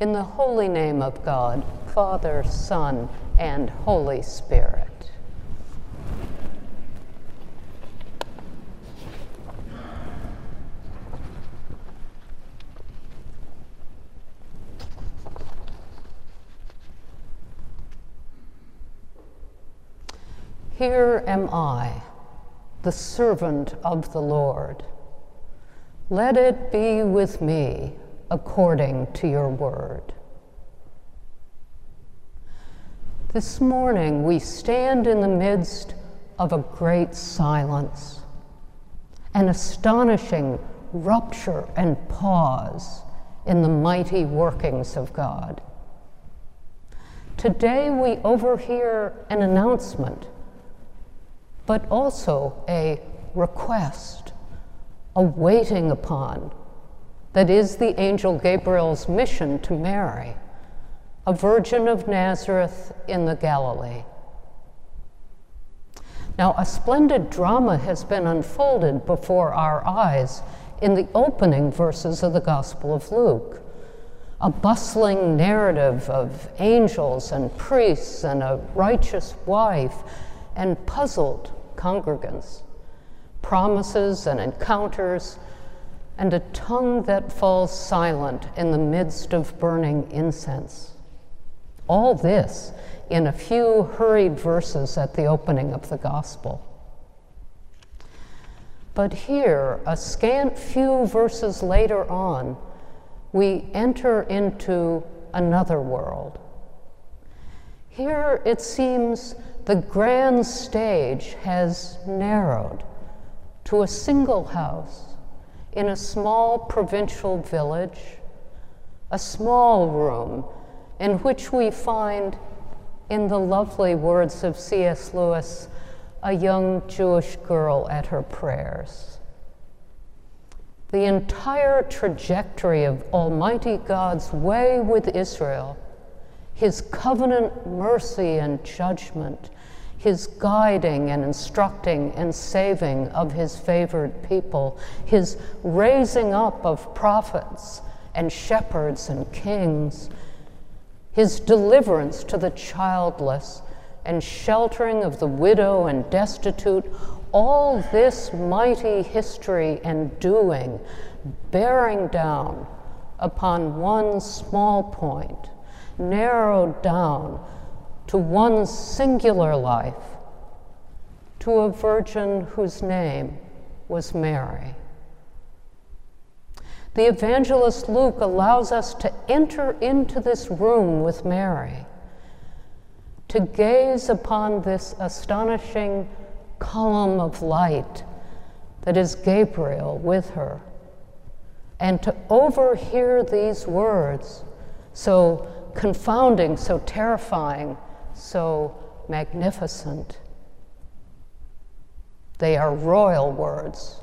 In the holy name of God, Father, Son, and Holy Spirit. Here am I, the servant of the Lord. Let it be with me according to your word. This morning we stand in the midst of a great silence, an astonishing rupture and pause in the mighty workings of God. Today we overhear an announcement, but also a request, a waiting upon that is the angel Gabriel's mission to Mary, a virgin of Nazareth in the Galilee. Now, a splendid drama has been unfolded before our eyes in the opening verses of the Gospel of Luke. A bustling narrative of angels and priests and a righteous wife and puzzled congregants, promises and encounters and a tongue that falls silent in the midst of burning incense. All this in a few hurried verses at the opening of the gospel. But here, a scant few verses later on, we enter into another world. Here it seems the grand stage has narrowed to a single house in a small provincial village, a small room in which we find, in the lovely words of C.S. Lewis, a young Jewish girl at her prayers. The entire trajectory of Almighty God's way with Israel, His covenant mercy and judgment, his guiding and instructing and saving of his favored people, his raising up of prophets and shepherds and kings, his deliverance to the childless and sheltering of the widow and destitute, all this mighty history and doing bearing down upon one small point, narrowed down to one singular life, to a virgin whose name was Mary. The evangelist Luke allows us to enter into this room with Mary, to gaze upon this astonishing column of light that is Gabriel with her, and to overhear these words so confounding, so terrifying so magnificent. They are royal words.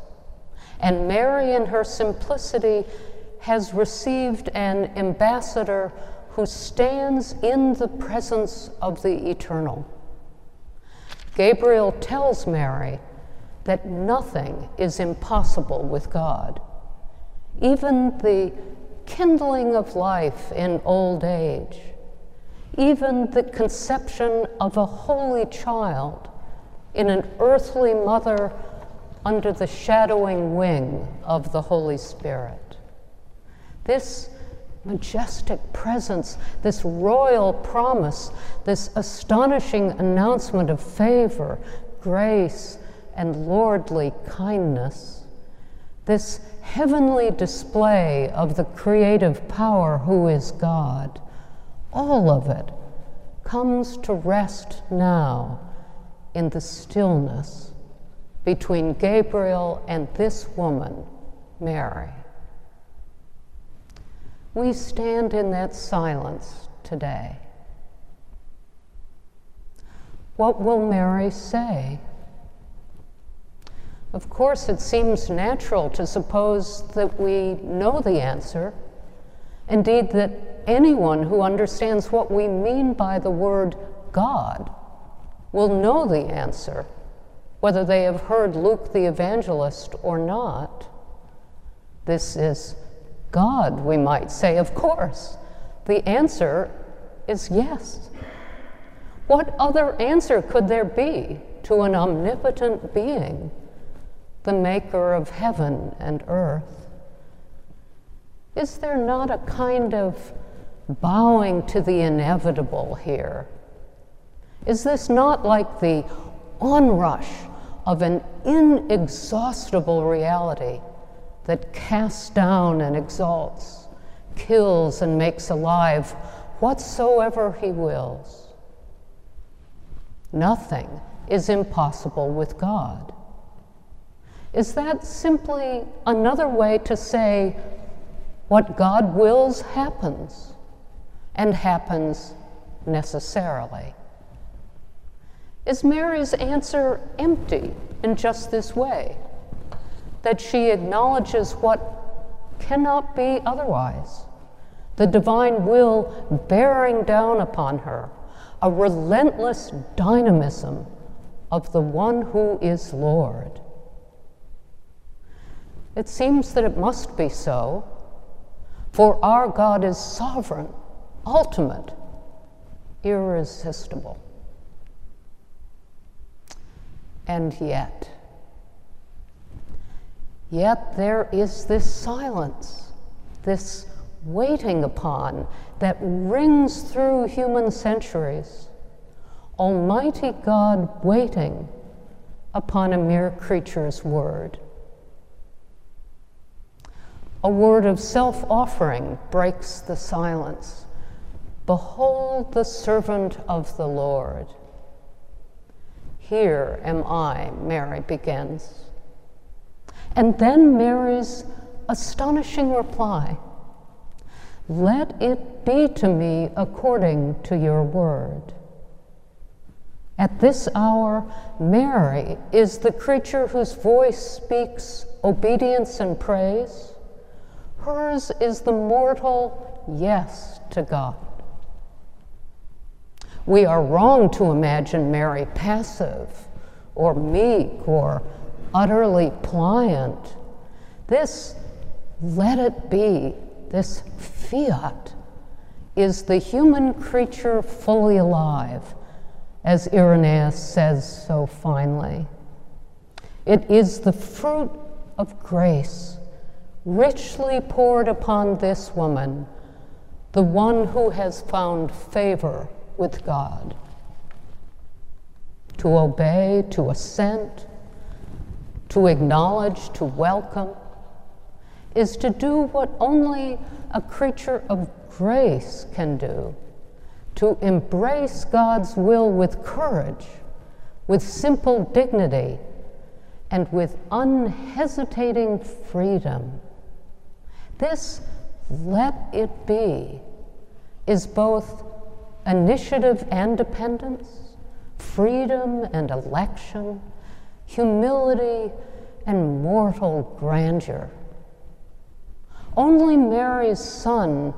And Mary, in her simplicity, has received an ambassador who stands in the presence of the eternal. Gabriel tells Mary that nothing is impossible with God. Even the kindling of life in old age even the conception of a holy child in an earthly mother under the shadowing wing of the Holy Spirit. This majestic presence, this royal promise, this astonishing announcement of favor, grace, and lordly kindness, this heavenly display of the creative power who is God all of it comes to rest now in the stillness between Gabriel and this woman, Mary. We stand in that silence today. What will Mary say? Of course, it seems natural to suppose that we know the answer Indeed, that anyone who understands what we mean by the word God will know the answer, whether they have heard Luke the evangelist or not. This is God, we might say, of course. the answer is yes. What other answer could there be to an omnipotent being, the maker of heaven and earth? Is there not a kind of bowing to the inevitable here? Is this not like the onrush of an inexhaustible reality that casts down and exalts, kills and makes alive whatsoever he wills? Nothing is impossible with God. Is that simply another way to say what God wills happens and happens necessarily? Is Mary's answer empty in just this way? That she acknowledges what cannot be otherwise, the divine will bearing down upon her, a relentless dynamism of the one who is Lord. It seems that it must be so, for our God is sovereign, ultimate, irresistible. And yet, yet there is this silence, this waiting upon that rings through human centuries. Almighty God waiting upon a mere creature's word. A word of self offering breaks the silence. Behold the servant of the Lord. Here am I, Mary begins. And then Mary's astonishing reply Let it be to me according to your word. At this hour, Mary is the creature whose voice speaks obedience and praise. Hers is the mortal yes to God. We are wrong to imagine Mary passive or meek or utterly pliant. This, let it be, this fiat, is the human creature fully alive, as Irenaeus says so finely. It is the fruit of grace, richly poured upon this woman, the one who has found favor with God. To obey, to assent, to acknowledge, to welcome, is to do what only a creature of grace can do to embrace God's will with courage, with simple dignity, and with unhesitating freedom. This let it be is both initiative and dependence, freedom and election, humility and mortal grandeur. Only Mary's Son,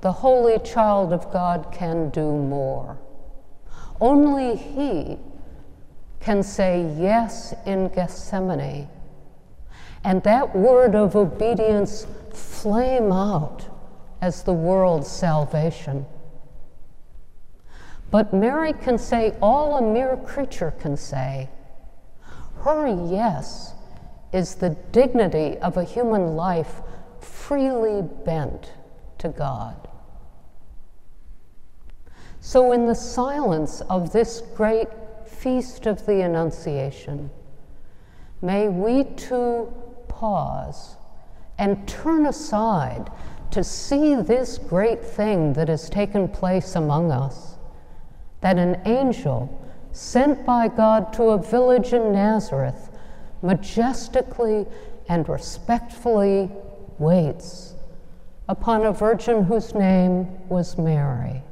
the Holy Child of God, can do more. Only He can say yes in Gethsemane, and that word of obedience flame out as the world's salvation. But Mary can say all a mere creature can say. Her yes is the dignity of a human life freely bent to God. So, in the silence of this great feast of the Annunciation, may we too pause and turn aside to see this great thing that has taken place among us that an angel sent by God to a village in Nazareth majestically and respectfully waits upon a virgin whose name was Mary.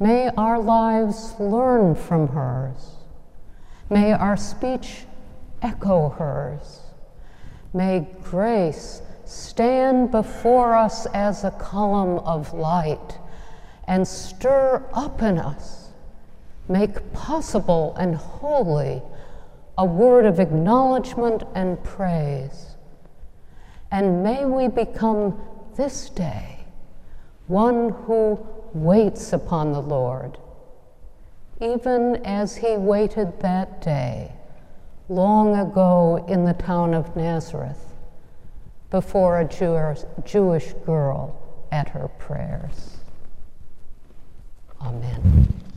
May our lives learn from hers. May our speech echo hers. May grace stand before us as a column of light and stir up in us, make possible and holy a word of acknowledgement and praise. And may we become this day one who waits upon the Lord, even as he waited that day, long ago in the town of Nazareth, before a Jewish, girl at her prayers. Amen.